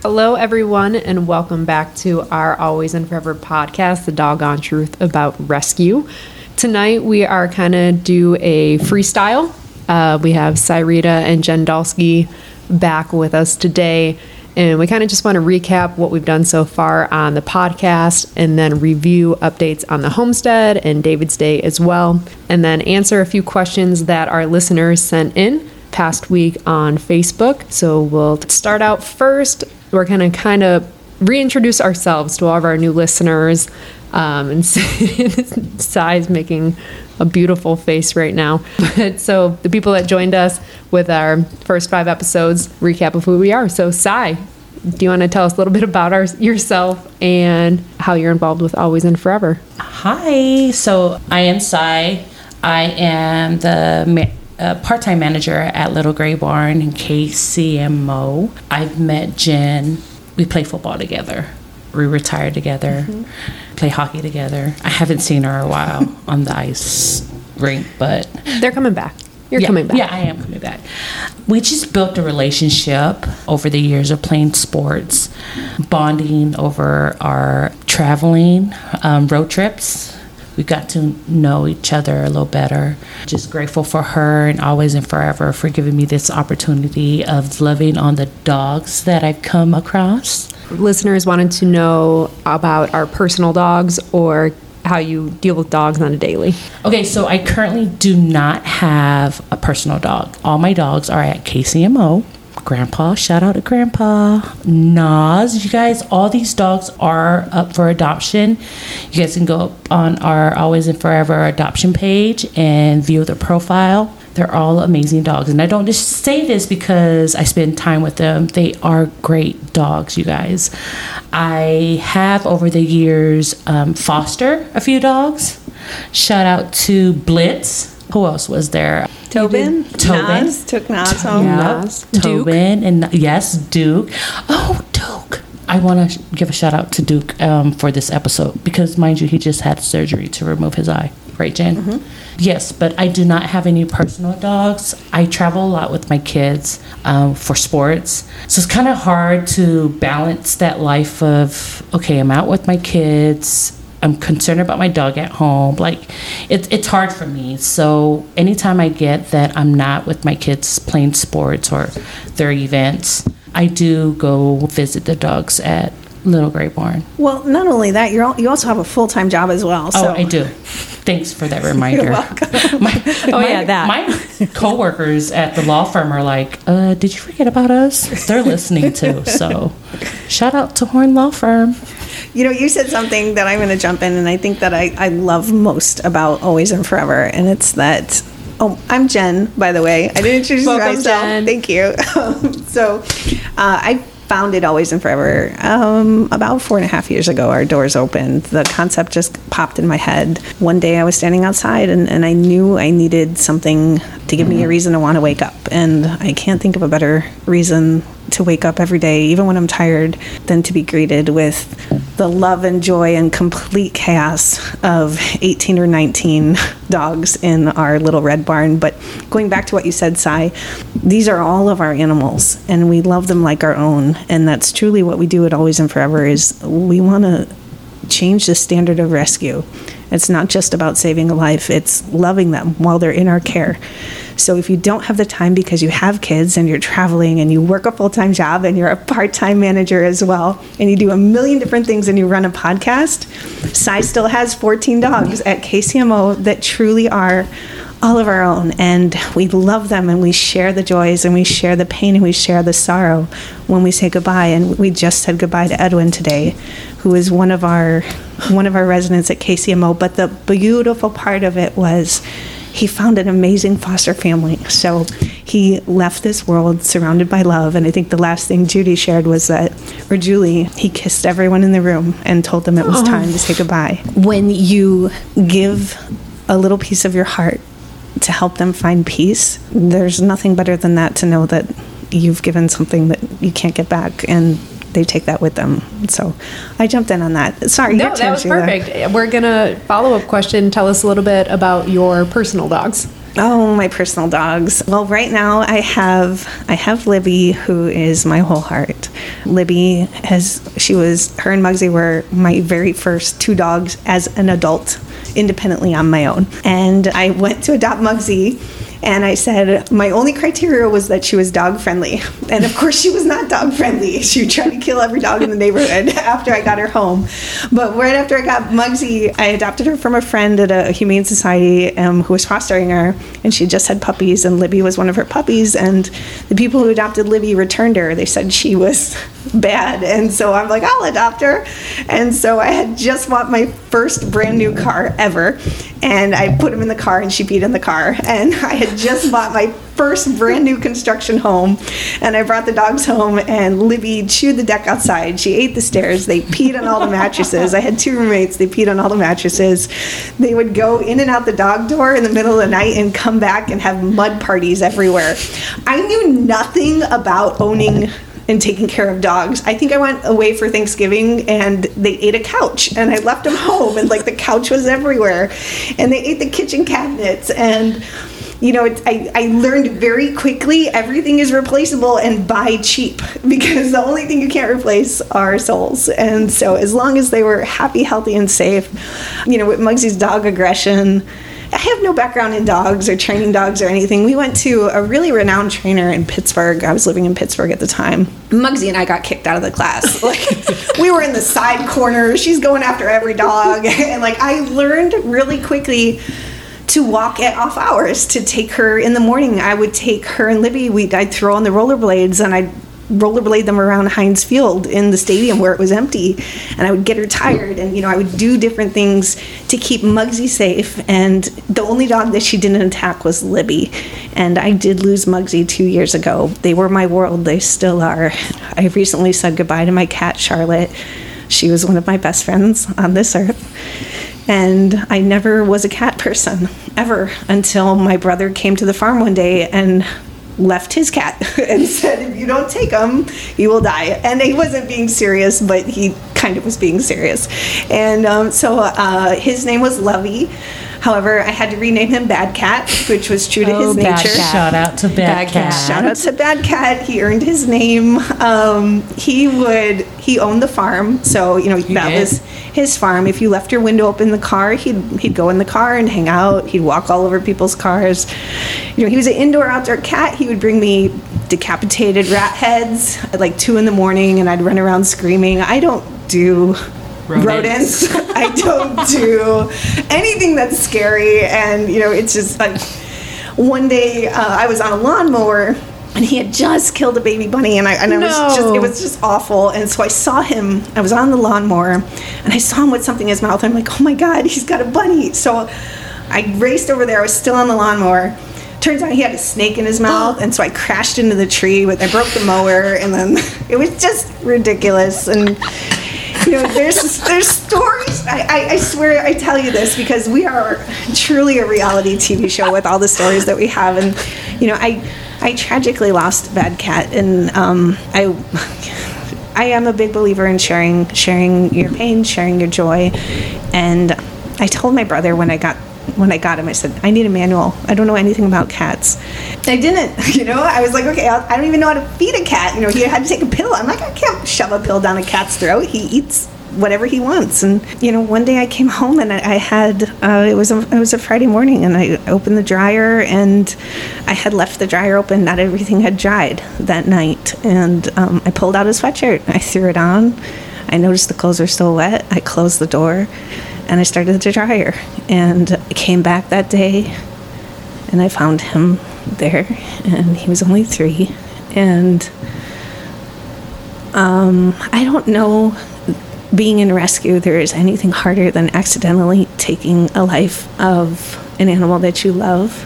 Hello, everyone, and welcome back to our Always and Furever podcast, The Doggone Truth About Rescue. Tonight, we are kind of do a freestyle. Uh, we have Syreeta and Jen Dulski back with us today, and we kind of just want to recap what we've done so far on the podcast and then review updates on the homestead and David's Day as well, and then answer a few questions that our listeners sent in past week on Facebook. So we'll start out first. We're going to kind of reintroduce ourselves to all of our new listeners. Um, and Sy's making a beautiful face right now. But so the people that joined us with our first five episodes, recap of who we are. So Sy, do you want to tell us a little bit about our, yourself and how you're involved with Always and Furever? Hi, so I am Sy. I am the ma- uh, part-time manager at Little Gray Barn in KCMO. I've met Jen. We play football together. We retire together. Play hockey together. I haven't seen her a while on the ice rink, but They're coming back. You're yeah, coming back. Yeah, I am coming back. We just built a relationship over the years of playing sports, bonding over our traveling, um, road trips. We got to know each other a little better. Just grateful for her and always and furever for giving me this opportunity of loving on the dogs that I've come across. listeners wanted to know about our personal dogs or how you deal with dogs on a daily. Okay, so I currently do not have a personal dog. All my dogs are at KCMO. Grandpa, shout out to Grandpa. Nas, you guys, all these dogs are up for adoption. You guys can go up on our Always and Furever adoption page and view their profile. They're all amazing dogs. And I don't just say this because I spend time with them. They are great dogs, you guys. I have over the years um, foster a few dogs. Shout out to Blitz. Who else was there? Tobin? Tobin. Nas took Nas home. Yep. Nas. Duke. Tobin and yes, Duke. Oh, Duke. I want to give a shout out to Duke um, for this episode because, mind you, he just had surgery to remove his eye. Right, Jen? Yes, but I do not have any personal dogs. I travel a lot with my kids um, for sports. So it's kind of hard to balance that life of, okay, I'm out with my kids. I'm concerned about my dog at home. Like, it, it's hard for me. So, anytime I get that I'm not with my kids playing sports or their events, I do go visit the dogs at Little Gray Barn. Well, not only that, you're al- you also have a full time job as well. So Oh, I do. Thanks for that reminder. My, Oh, yeah, that. My coworkers at the law firm are like, uh, "Did you forget about us?" They're listening too. So, shout out to Horn Law Firm. You know, you said something that I'm going to jump in, and I think that I, I love most about Always and Furever, and it's that. Oh, I'm Jen, by the way. I didn't introduce Welcome, myself. Jen. Thank you. so, uh, I founded Always and Furever um, about four and a half years ago. Our doors opened. The concept just popped in my head. One day I was standing outside, and, and I knew I needed something to give me a reason to want to wake up. And I can't think of a better reason to wake up every day, even when I'm tired, than to be greeted with the love and joy and complete chaos of 18 or 19 dogs in our little red barn. But going back to what you said, Sy, these are all of our animals and we love them like our own. And that's truly what we do at Always and Furever is we want to change the standard of rescue. It's not just about saving a life, it's loving them while they're in our care. So if you don't have the time because you have kids and you're traveling and you work a full time job and you're a part time manager as well, and you do a million different things and you run a podcast, Sy still has 14 dogs at KCMO that truly are all of our own. And we love them and we share the joys and we share the pain and we share the sorrow when we say goodbye. And we just said goodbye to Edwin today, who is one of our one of our residents at KCMO. But the beautiful part of it was he found an amazing foster family. So he left this world surrounded by love. And I think the last thing Judy shared was that, or Julie, he kissed everyone in the room and told them it was oh. time to say goodbye. When you give a little piece of your heart to help them find peace, there's nothing better than that to know that you've given something that you can't get back. And they take that with them. So I jumped in on that. Sorry, No, that was perfect. We're gonna follow up question. Tell us a little bit about your personal dogs. Oh, my personal dogs. Well, right now I have I have Libby, who is my whole heart. Libby has she was her and Muggsy were my very first two dogs as an adult, independently on my own. And I went to adopt Muggsy and I said my only criteria was that she was dog friendly. And of course, she was not dog friendly. She tried to kill every dog in the neighborhood after I got her home. But right after I got Muggsy, I adopted her from a friend at a humane society um, who was fostering her, and she just had puppies, and Libby was one of her puppies. And the people who adopted Libby returned her. They said she was bad, and so I'm like, I'll adopt her. And so I had just bought my first brand new car ever, and I put him in the car, and she peed in the car, and I had just bought my first brand new construction home and I brought the dogs home and Libby chewed the deck outside. She ate the stairs. They peed on all the mattresses. I had two roommates. They peed on all the mattresses. They would go in and out the dog door in the middle of the night and come back and have mud parties everywhere. I knew nothing about owning and taking care of dogs. I think I went away for Thanksgiving and they ate a couch and I left them home and like the couch was everywhere and they ate the kitchen cabinets and you know, I, I learned very quickly everything is replaceable and buy cheap because the only thing you can't replace are souls. And so, as long as they were happy, healthy, and safe, you know, with Muggsy's dog aggression, I have no background in dogs or training dogs or anything. We went to a really renowned trainer in Pittsburgh. I was living in Pittsburgh at the time. Muggsy and I got kicked out of the class. Like we were in the side corner. She's going after every dog, and like I learned really quickly to walk at off hours to take her in the morning. I would take her and Libby. We I'd throw on the rollerblades and I'd rollerblade them around Heinz Field in the stadium where it was empty, and I would get her tired, and you know I would do different things to keep Muggsy safe. And the only dog that she didn't attack was Libby, and I did lose Muggsy two years ago. They were my world; they still are. I recently said goodbye to my cat Charlotte. She was one of my best friends on this earth. And I never was a cat person ever until my brother came to the farm one day and left his cat and said, if you don't take him, he will die. And he wasn't being serious, but he kind of was being serious. And um, so uh, his name was Lovey. However, I had to rename him Bad Cat, which was true to Oh, his Bad nature. Cat. Shout out to Bad, Bad Cat. Cat. Shout out to Bad Cat. He earned his name. Um, he would. He owned the farm, so you know that did? was his farm. If you left your window open in the car, he'd he'd go in the car and hang out. He'd walk all over people's cars. You know, he was an indoor outdoor cat. He would bring me decapitated rat heads at like two in the morning, and I'd run around screaming. I don't do Rodents. rodents. I don't do anything that's scary, and you know, it's just like one day uh, I was on a lawnmower and he had just killed a baby bunny and I, and I was just it was just awful. And so I saw him I was on the lawnmower and I saw him with something in his mouth. I'm like oh my god he's got a bunny. So I raced over there I was still on the lawnmower. Turns out he had a snake in his mouth and so I crashed into the tree with I broke the mower and then it was just ridiculous. And you know, there's there's stories. I, I, I swear I tell you this because we are truly a reality TV show with all the stories that we have, and you know, I I tragically lost Bad Cat, and um, I I am a big believer in sharing sharing your pain, sharing your joy, and I told my brother when I got when I got him, I said, I need a manual. I don't know anything about cats. I didn't, you know, I was like, okay, I'll, I don't even know how to feed a cat. You know, he had to take a pill. I'm like, I can't shove a pill down a cat's throat. He eats whatever he wants. And, you know, one day I came home and I, I had, uh, it was a, it was a Friday morning and I opened the dryer and I had left the dryer open. Not everything had dried that night. And um, I pulled out his sweatshirt. I threw it on. I noticed the clothes were still wet. I closed the door and I started the dryer. And I came back that day and I found him there, and he was only three. And um, I don't know, being in rescue, there is anything harder than accidentally taking a life of an animal that you love.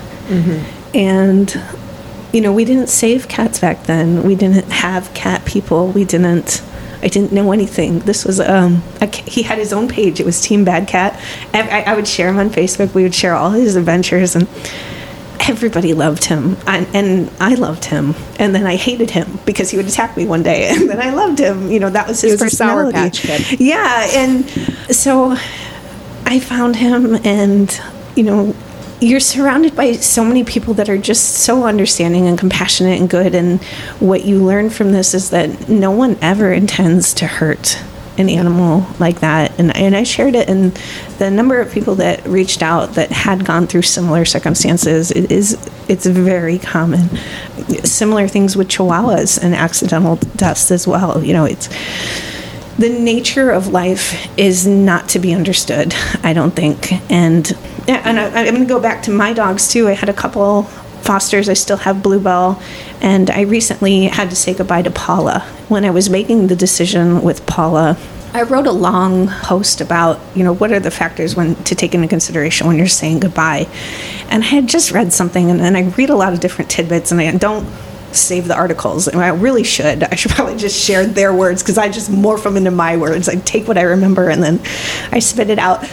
And, you know, we didn't save cats back then. We didn't have cat people. We didn't. I didn't know anything. This was um, a, he had his own page. It was Team Bad Cat. I- I would share him on Facebook. We would share all his adventures, and everybody loved him, and, and I loved him. And then I hated him because he would attack me one day, and then I loved him. You know, that was his was personality. Yeah, and so I found him, and you know, you're surrounded by so many people that are just so understanding and compassionate and good. And what you learn from this is that no one ever intends to hurt an animal like that. And, and I shared it, and the number of people that reached out that had gone through similar circumstances it is it's very common. Similar things with chihuahuas and accidental deaths as well. You know, it's the nature of life is not to be understood, I don't think. And and I, I'm going to go back to my dogs too. I had a couple fosters. I still have Bluebell, and I recently had to say goodbye to Paula. When I was making the decision with Paula, I wrote a long post about, you know, what are the factors when to take into consideration when you're saying goodbye. And I had just read something, and, and I read a lot of different tidbits, and I don't save the articles. And I really should. I should probably just share their words because I just morph them into my words. I take what I remember and then I spit it out.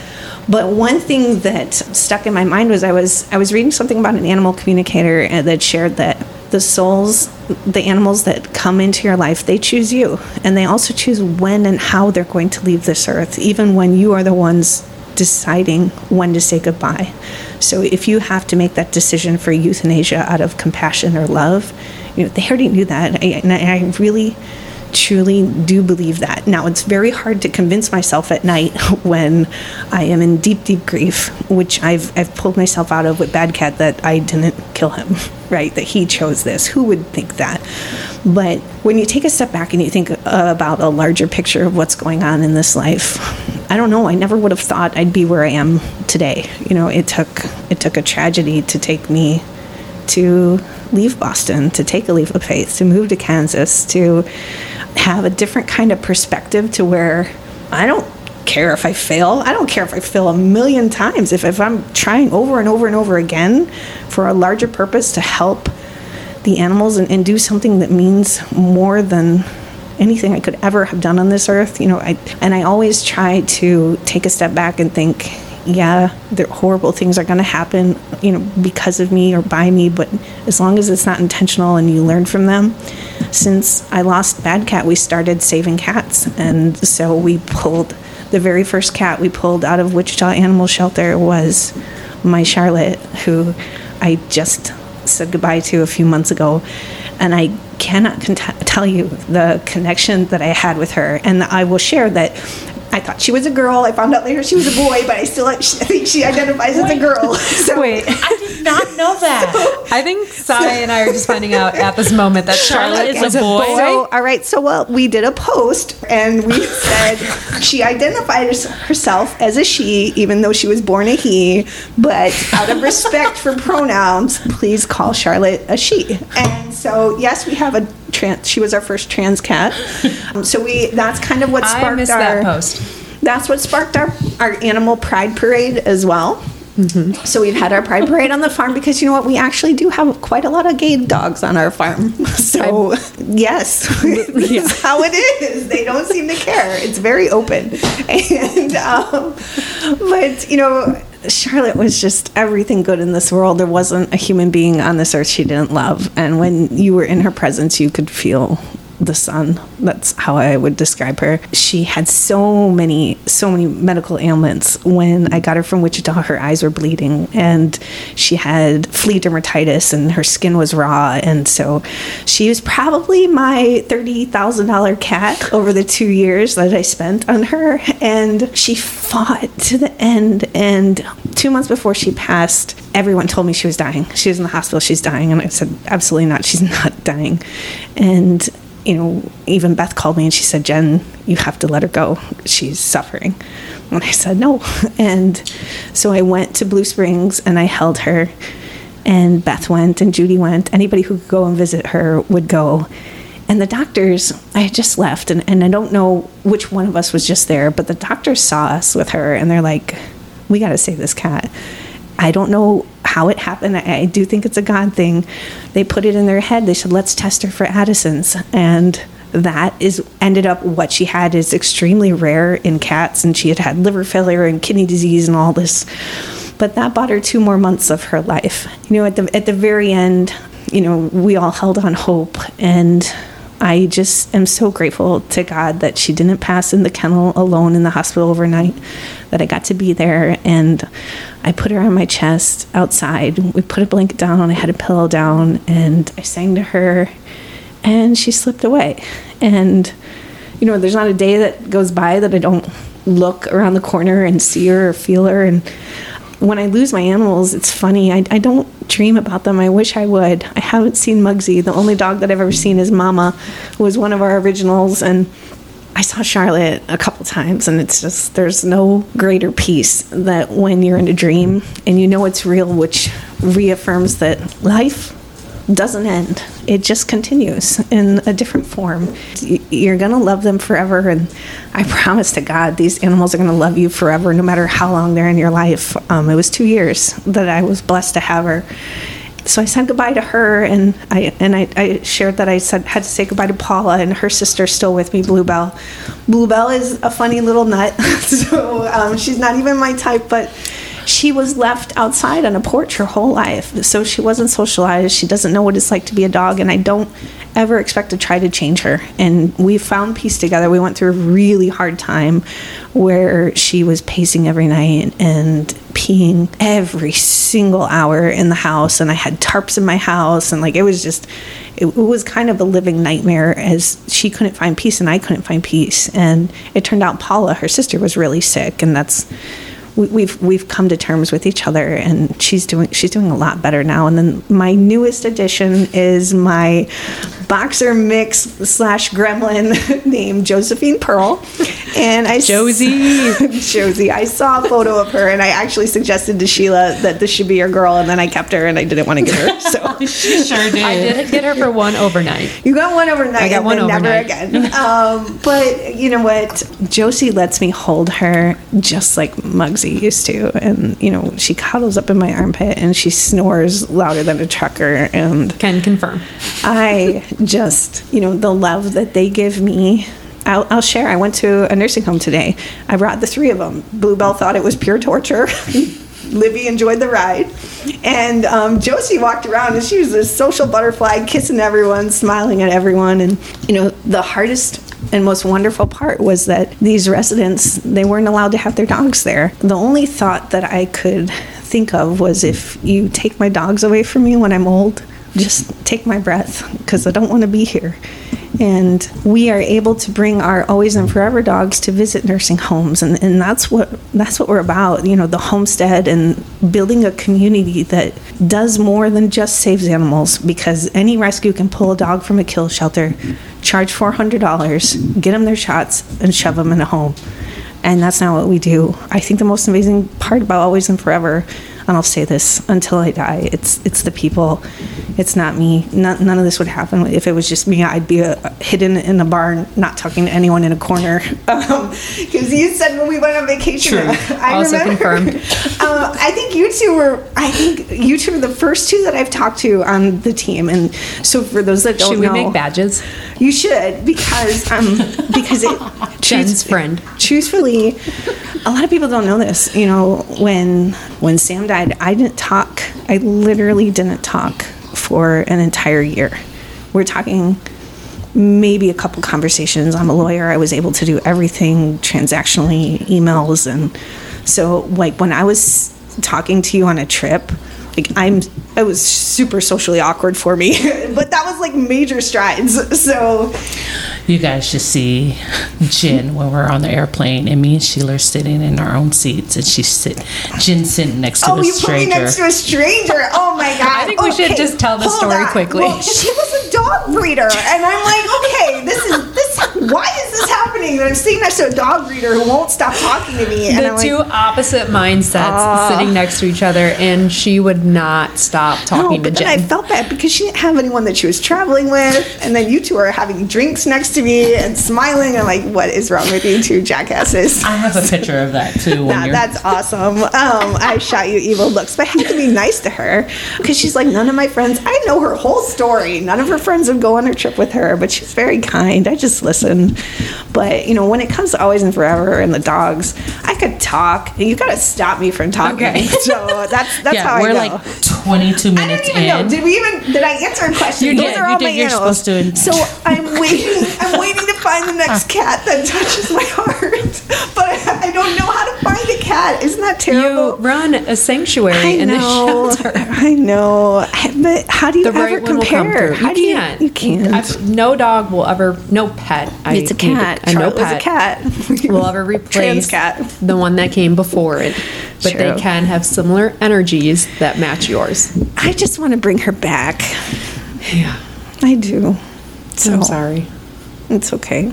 But one thing that stuck in my mind was I was I was reading something about an animal communicator uh, that shared that the souls, the animals that come into your life, they choose you, and they also choose when and how they're going to leave this earth, even when you are the ones deciding when to say goodbye. So if you have to make that decision for euthanasia out of compassion or love, you know, they already knew that. And I really truly do believe that. Now, it's very hard to convince myself at night when I am in deep, deep grief, which I've, I've pulled myself out of with Bad Cat that I didn't kill him, right? That he chose this. Who would think that? But when you take a step back and you think uh, about a larger picture of what's going on in this life, I don't know. I never would have thought I'd be where I am today. You know, it took it took a tragedy to take me to leave Boston, to take a leap of faith, to move to Kansas, to have a different kind of perspective to where I don't care if I fail. I don't care if I fail a million times. If, if I'm trying over and over and over again for a larger purpose to help the animals and, and do something that means more than anything I could ever have done on this earth, you know, I, and I always try to take a step back and think, yeah, horrible things are going to happen, you know, because of me or by me, but as long as it's not intentional and you learn from them. Since I lost Bad Cat, we started saving cats, and so we pulled the very first cat we pulled out of Wichita Animal Shelter was my Charlotte, who I just said goodbye to a few months ago, and I cannot cont- tell you the connection that I had with her. And I will share that I thought she was a girl. I found out later she was a boy, but I still I think she identifies as a girl. So, Wait, I did not know that. I think Sy and I are just finding out at this moment that Charlotte, Charlotte is is a a boy? boy. So, all right. So, well, we did a post and we said she identified as- herself as a she, even though she was born a he. But out of respect for pronouns, please call Charlotte a she. And so, yes, we have a trans. She was our first trans cat. Um, so we. That's kind of what sparked I missed our. that post. That's what sparked our our animal pride parade as well. So we've had our pride parade on the farm because you know what? We actually do have quite a lot of gay dogs on our farm. So yes, it's how it is. They don't seem to care. It's very open, and um, but you know. Charlotte was just everything good in this world. There wasn't a human being on this earth she didn't love. And when you were in her presence, you could feel the sun. That's how I would describe her. She had so many, so many medical ailments. When I got her from Wichita, her eyes were bleeding and she had flea dermatitis and her skin was raw. And so she was probably my $30,000 cat over the two years that I spent on her. And she fought to the end. And two months before she passed, everyone told me she was dying. She was in the hospital, she's dying. And I said, absolutely not, she's not dying. And you know, even Beth called me and she said, Jen, you have to let her go. She's suffering. And I said, no. And so I went to Blue Springs and I held her. And Beth went and Judy went. Anybody who could go and visit her would go. And the doctors, I had just left, and, and I don't know which one of us was just there, but the doctors saw us with her and they're like, we got to save this cat. I don't know how it happened. I, I do think it's a God thing. They put it in their head. They said, let's test her for Addison's. And that is ended up what she had is extremely rare in cats. And she had had liver failure and kidney disease and all this. But that bought her two more months of her life. You know, at the, at the very end, you know, we all held on hope. And I just am so grateful to God that she didn't pass in the kennel alone in the hospital overnight, that I got to be there. And I put her on my chest outside. We put a blanket down, I had a pillow down, and I sang to her, and she slipped away. And, you know, there's not a day that goes by that I don't look around the corner and see her or feel her. And when I lose my animals, it's funny. I, I don't dream about them. I wish I would. I haven't seen Muggsy. The only dog that I've ever seen is Mama, who was one of our originals. And I saw Charlotte a couple times, and it's just, there's no greater peace that when you're in a dream and you know it's real, which reaffirms that life doesn't end. It just continues in a different form. You're going to love them forever. And I promise to God, these animals are going to love you forever, no matter how long they're in your life. Um, it was two years that I was blessed to have her. So I said goodbye to her, and I and I, I shared that I said had to say goodbye to Paula, and her sister's still with me, Bluebell. Bluebell is a funny little nut, so um, she's not even my type, but she was left outside on a porch her whole life. So she wasn't socialized. She doesn't know what it's like to be a dog. And I don't ever expect to try to change her. And we found peace together. We went through a really hard time where she was pacing every night and peeing every single hour in the house. And I had tarps in my house. And like it was just, it, it was kind of a living nightmare as she couldn't find peace and I couldn't find peace. And it turned out Paula, her sister, was really sick. And that's, we- we've we've come to terms with each other and she's doing she's doing a lot better now. And then my newest addition is my boxer mix slash gremlin named josephine pearl and i Josie. josie i saw a photo of her and i actually suggested to sheila that this should be your girl and then i kept her and i didn't want to get her so She sure did. I did get her for one overnight. you got one overnight. I got and one then never again. Um, but you know what? Josie lets me hold her just like Muggsy used to, and you know she cuddles up in my armpit and she snores louder than a trucker. And Can confirm. I just, you know, the love that they give me. I'll, I'll share. I went to a nursing home today. I brought the three of them. Bluebell thought it was pure torture. Libby enjoyed the ride. And um, Josie walked around and she was a social butterfly, kissing everyone, smiling at everyone. And, you know, the hardest and most wonderful part was that these residents, they weren't allowed to have their dogs there. The only thought that I could think of was if you take my dogs away from me when I'm old, just take my breath because I don't want to be here. And we are able to bring our always and furever dogs to visit nursing homes, and, and that's what that's what we're about. You know, the homestead and building a community that does more than just saves animals. Because any rescue can pull a dog from a kill shelter, charge four hundred dollars, get them their shots, and shove them in a home. And that's not what we do. I think the most amazing part about Always and Furever, and I'll say this until I die, it's it's the people. It's not me. None, none of this would happen if it was just me. I'd be uh hidden in a barn, not talking to anyone in a corner. Because you said when we went on vacation, True. I Also remember. confirmed. um, I think you two were. I think you two are the first two that I've talked to on the team. And so for those that don't Should we know, make badges? you should because um because it Jen's friend. truthfully a lot of people don't know this. You know when when sam died i didn't talk. I literally didn't talk for an entire year. We're talking maybe a couple conversations. I'm a lawyer. I was able to do everything transactionally emails and so like when i was talking to you on a trip like i'm it was super socially awkward for me but that was like major strides so You guys should see Jen when we're on the airplane, and me and Sheila are sitting in our own seats, and she's sit. Jen sitting next to Oh, a you put me stranger. next to a stranger. Oh my god! I think we should just tell the story on. quickly. Well, she was a dog breeder, and I'm like, okay, this is this. Why is this happening? And I'm sitting next to a dog breeder who won't stop talking to me, and The I'm like, two opposite mindsets Ah. sitting next to each other, and she would not stop no, talking to but then I felt bad because she didn't have anyone that she was traveling with, and then you two are having drinks next to me and smiling. I'm like, what is wrong with you two jackasses? I have a picture of that too. When Nah, that's awesome. Um, I shot you evil looks, but I had to be nice to her because she's like, none of my friends, I know her whole story. None of her friends would go on her trip with her, but she's very kind. I just listen. But, you know, when it comes to Always and Furever and the dogs, I could talk. You got to stop me from talking. Okay. So that's that's yeah, how we're I like 22 I minutes even know. in. Did we even? Did I answer a question? You Those did. are You all did. my You're animals. supposed to. So I'm waiting. I'm waiting to find the next cat that touches my heart, but I, I don't know how to find a cat. Isn't that terrible? You run a sanctuary I in know. a shelter. I know. But how do you The ever right one will come compare? How You do can't. You, can't. I've- no dog will ever. No pet. It's a cat. a no pet. a cat. will ever replace cat. the one that came before it. But they can have similar energies that match yours. I just want to bring her back. Yeah. I do. So I'm sorry. It's okay.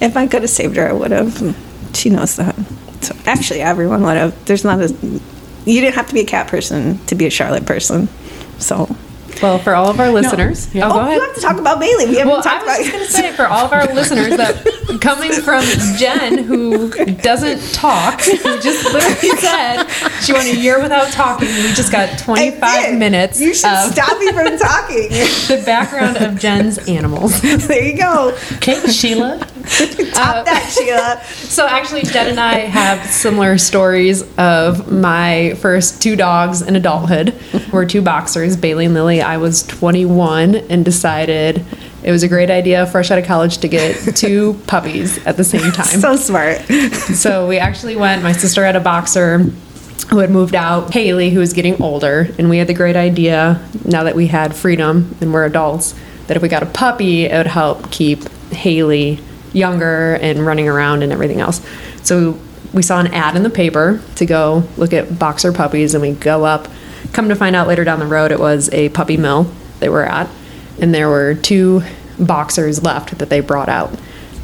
if I could have saved her, I would have. She knows that. So actually, everyone would have. There's not a. You didn't have to be a cat person to be a Charlotte person. So. Well, for all of our listeners, Yeah. oh, Oh, go you have to talk about Bailey. We haven't Well, I was about. just going to say for all of our listeners that coming from Jen, who doesn't talk, who just literally said she went a year without talking. We just got 25 minutes You should stop me from talking. the background of Jen's animals. there you go. Okay, Sheila. Top uh, that, Sheila. So actually, Jen and I have similar stories of my first two dogs in adulthood. We're two boxers, Bailey and Lily. I was 21 and decided it was a great idea, fresh out of college, to get two puppies at the same time. So smart. So we actually went. My sister had a boxer who had moved out, Haley, who was getting older, and we had the great idea now that we had freedom and we're adults that if we got a puppy, it would help keep Haley younger and running around and everything else. So we saw an ad in the paper to go look at boxer puppies, and we go up. Come to find out later down the road, it was a puppy mill they were at, and there were two boxers left that they brought out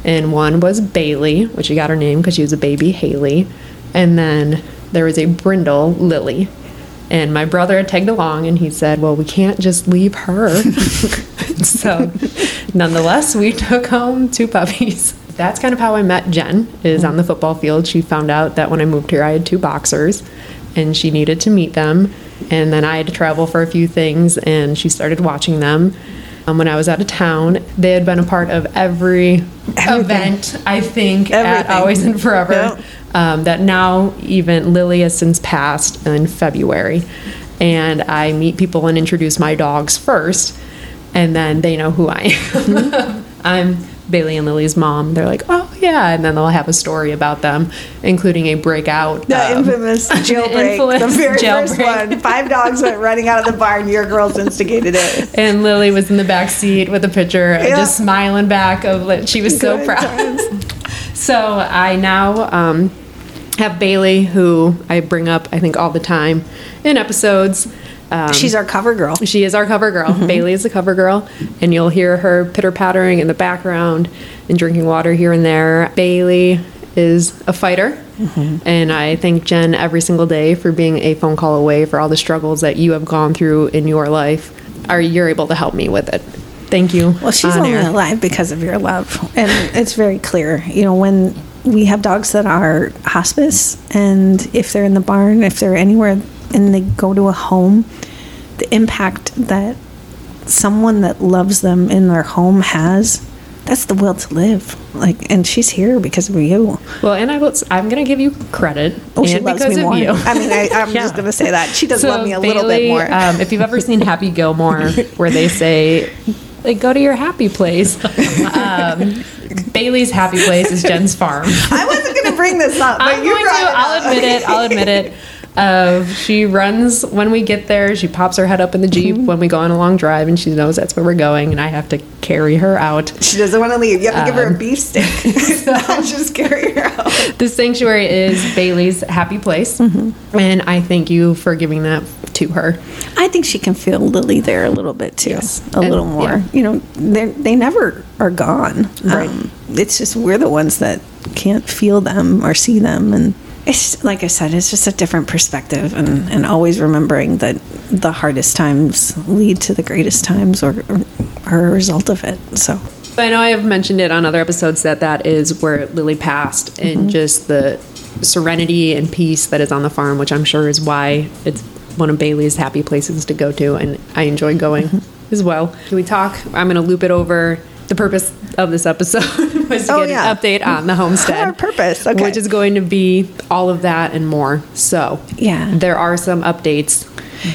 and one was Bailey, which she got her name because she was a baby Haley, and then there was a brindle Lily. And my brother had tagged along, and he said, "Well, we can't just leave her." so, nonetheless, we took home two puppies. That's kind of how I met Jen. Is on the football field. She found out that when I moved here, I had two boxers, and she needed to meet them. And then I had to travel for a few things, and she started watching them. Um, when I was out of town, they had been a part of every event, I think, at Everything. Always and Furever. Yep. Um, that now even Lily has since passed in February. And I meet people and introduce my dogs first, and then they know who I am. I'm Bailey and Lily's mom. They're like, oh, yeah. And then they'll have a story about them, including a breakout. The um, infamous jailbreak. the very first one. Five dogs went running out of the barn. Your girls instigated it. And Lily was in the back seat with a picture, Yeah. just smiling back of like, she was so proud. times. So I now um, have Bailey, who I bring up, I think, all the time in episodes. Um, She's our cover girl. she is our cover girl. Bailey is the cover girl, and you'll hear her pitter pattering in the background and drinking water here and there. Bailey is a fighter, and I thank Jen every single day for being a phone call away for all the struggles that you have gone through in your life. Are you're able to help me with it? Thank you. Well, she's on only air. alive because of your love. And it's very clear. You know, when we have dogs that are hospice, and if they're in the barn, if they're anywhere, and they go to a home, the impact that someone that loves them in their home has, that's the will to live. Like, and she's here because of you. Well, and I will, I'm going to give you credit. Oh, she loves because me more. you. I mean, I, I'm Yeah. just going to say that. She does So love me a little bit more. Um, if you've ever seen Happy Gilmore, where they say, like, go to your happy place. Um, Bailey's happy place is Jen's farm. I wasn't going to bring this up, but I'm you going brought to. it up. I'll admit it. I'll admit it. Uh, she runs when we get there. She pops her head up in the jeep Mm-hmm. when we go on a long drive, and she knows that's where we're going. And I have to carry her out. She doesn't want to leave. You have to give Um, her a beef stick. Not just carry her out. The sanctuary is Bailey's happy place, Mm-hmm. and I thank you for giving that to her. I think she can feel Lily there a little bit too. Yes. A And- little more. yeah. You know, they they never are gone. Right. Um, it's just we're the ones that can't feel them or see them and it's like I said, it's just a different perspective and, and always remembering that the hardest times lead to the greatest times or, or are a result of it. So I know I have mentioned it on other episodes that that is where Lily passed, and mm-hmm. just the serenity and peace that is on the farm, which I'm sure is why it's one of Bailey's happy places to go to, and I enjoy going mm-hmm. as well. Can we talk? I'm going to loop it over the purpose of this episode was to Oh, get yeah. an update on the homestead. Our purpose, okay. Which is going to be all of that and more. So, Yeah. there are some updates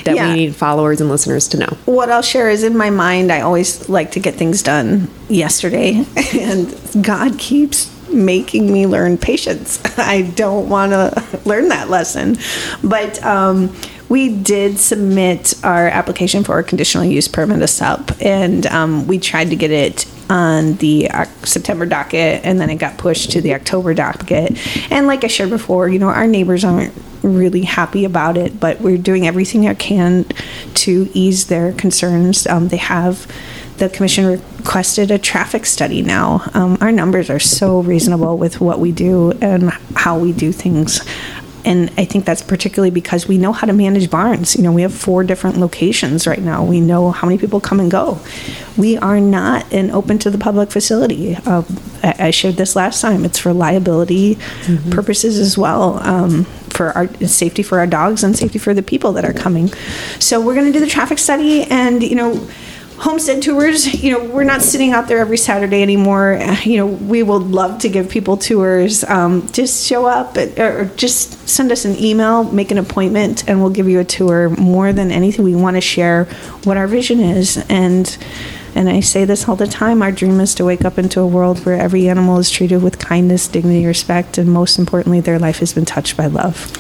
that Yeah. we need followers and listeners to know. what I'll share is in my mind, I always like to get things done yesterday, and God keeps making me learn patience. I don't want to learn that lesson, but um, we did submit our application for a conditional use permit to SUP, and um, we tried to get it on the September docket, and then it got pushed to the October docket. And like I shared before, you know, our neighbors aren't really happy about it, but we're doing everything I can to ease their concerns. Um, they have the commission requested a traffic study now. Um, our numbers are so reasonable with what we do and how we do things. And I think that's particularly because we know how to manage barns. You know, we have four different locations right now. We know how many people come and go. We are not an open to the public facility. Uh, I I shared this last time. It's for liability purposes as well, um, for our safety for our dogs and safety for the people that are coming. So we're going to do the traffic study, and you know homestead tours you know we're not sitting out there every saturday anymore. You know we would love to give people tours um, just show up at, or just send us an email make an appointment and we'll give you a tour more than anything. We want to share what our vision is and and i say this all the time our dream is to wake up into a world where every animal is treated with kindness dignity respect and most importantly their life has been touched by love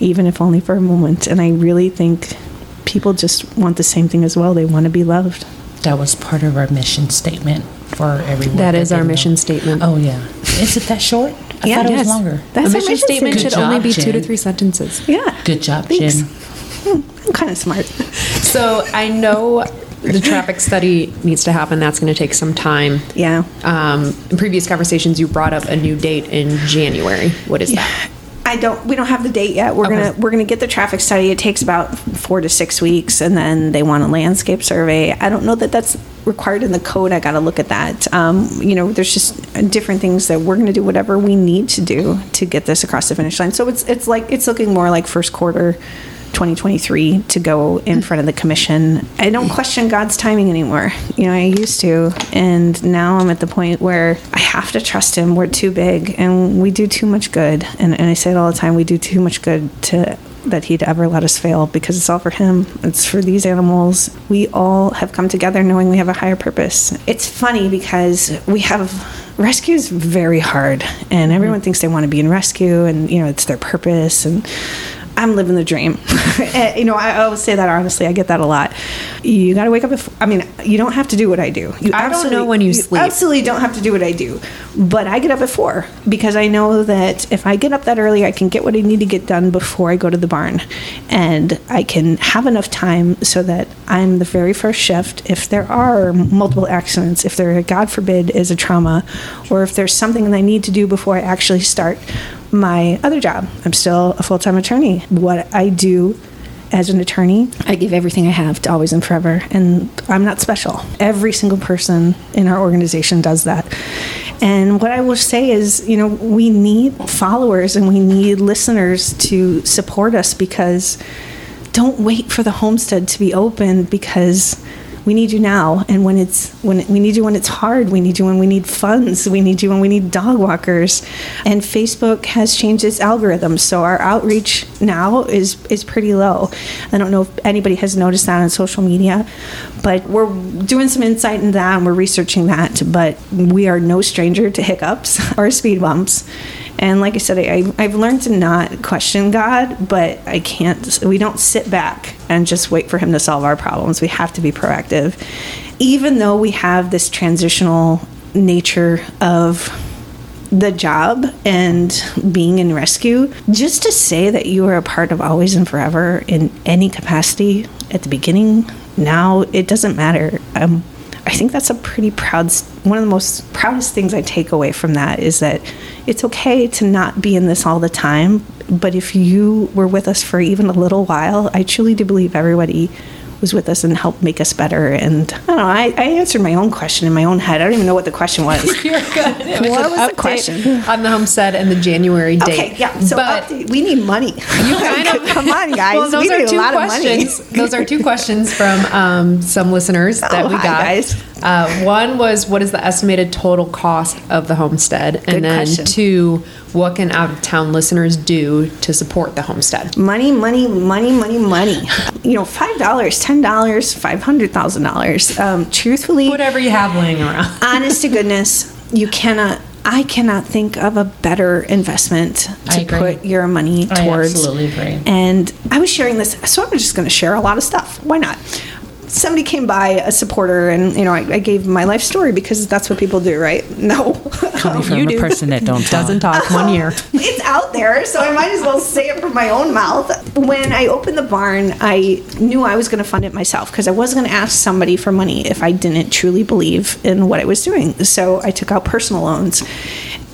even if only for a moment. And i really think people just want the same thing as well they want to be loved That was part of our mission statement for everyone. That is our didn't know. mission statement. Oh yeah, is it that short? I Yeah, thought it yes. was longer. That's a our mission mission statement statement. should Good only job, be two to three sentences. yeah Good job, Thanks. Jen. i'm kind of smart So I know the traffic study needs to happen. That's going to take some time. yeah Um, in previous conversations, you brought up a new date in January. What is that? I don't. We don't have the date yet. We're Okay. gonna we're gonna get the traffic study. It takes about four to six weeks, and then they want a landscape survey. I don't know that that's required in the code. I got to look at that. Um, you know, there's just different things that we're gonna do whatever we need to do to get this across the finish line. So it's it's like it's looking more like first quarter. 2023 to go in front of the commission. I don't question God's timing anymore. You know, I used to, and now I'm at the point where I have to trust Him. We're too big, and we do too much good. And, and I say it all the time: we do too much good to that He'd ever let us fail because it's all for Him. It's for these animals. We all have come together knowing we have a higher purpose. It's funny because we have rescue is very hard, and everyone mm. thinks they want to be in rescue, and you know it's their purpose and. I'm living the dream. Eh, you know, I always say that honestly. I get that a lot. You got to wake up. Before, I mean, you don't have to do what I do. You I don't know when you sleep. Absolutely don't have to do what I do. But I get up at four because I know that if I get up that early, I can get what I need to get done before I go to the barn, and I can have enough time so that I'm the very first shift. If there are multiple accidents, if there, God forbid, is a trauma, or if there's something that I need to do before I actually start my other job. I'm still a full time attorney. What I do as an attorney, I give everything I have to Always and Furever, and I'm not special. Every single person in our organization does that. And what I will say is, you know, we need followers and we need listeners to support us because don't wait for the homestead to be open because we need you now. And when it's when we need you when it's hard we need you when we need funds we need you when we need dog walkers. And facebook has changed its algorithm so our outreach now is is pretty low. I don't know if anybody has noticed that on social media but we're doing some insight in that and we're researching that but we are no stranger to hiccups or speed bumps and like I said, I, I've learned to not question God, but I can't, we don't sit back and just wait for Him to solve our problems. We have to be proactive. Even though we have this transitional nature of the job and being in rescue, just to say that you are a part of Always and Furever in any capacity at the beginning, now, it doesn't matter. Um, I think that's a pretty proud, one of the most proudest things I take away from that is that it's okay to not be in this all the time. But if you were with us for even a little while, I truly do believe everybody was with us and helped make us better. And I don't know, I, I answered my own question in my own head. I don't even know what the question was. You're good. It was What was the question? on the homestead and the January date? Okay, yeah. So but update, we need money. you kind of come on, guys. Well, those we are need two a lot questions. of money. those are two questions from um, some listeners that Oh, we hi, got. guys. Uh, one was what is the estimated total cost of the homestead? Good and then question. two, what can out of town listeners do to support the homestead? Money, money, money, money, money. You know, five dollars, ten dollars, five hundred thousand dollars. Um, truthfully, Whatever you have laying around. honest to goodness, you cannot. I cannot think of a better investment to put your money towards. I absolutely agree. And I was sharing this, so I'm just going to share a lot of stuff. Why not? Somebody came by, a supporter, and you know, I, I gave my life story because that's what people do, right? No, Coming from You a do. person that don't talk. Doesn't talk one year. it's out there, so I might as well say it from my own mouth. When I opened the barn, I knew I was going to fund it myself because I wasn't going to ask somebody for money if I didn't truly believe in what I was doing. So I took out personal loans.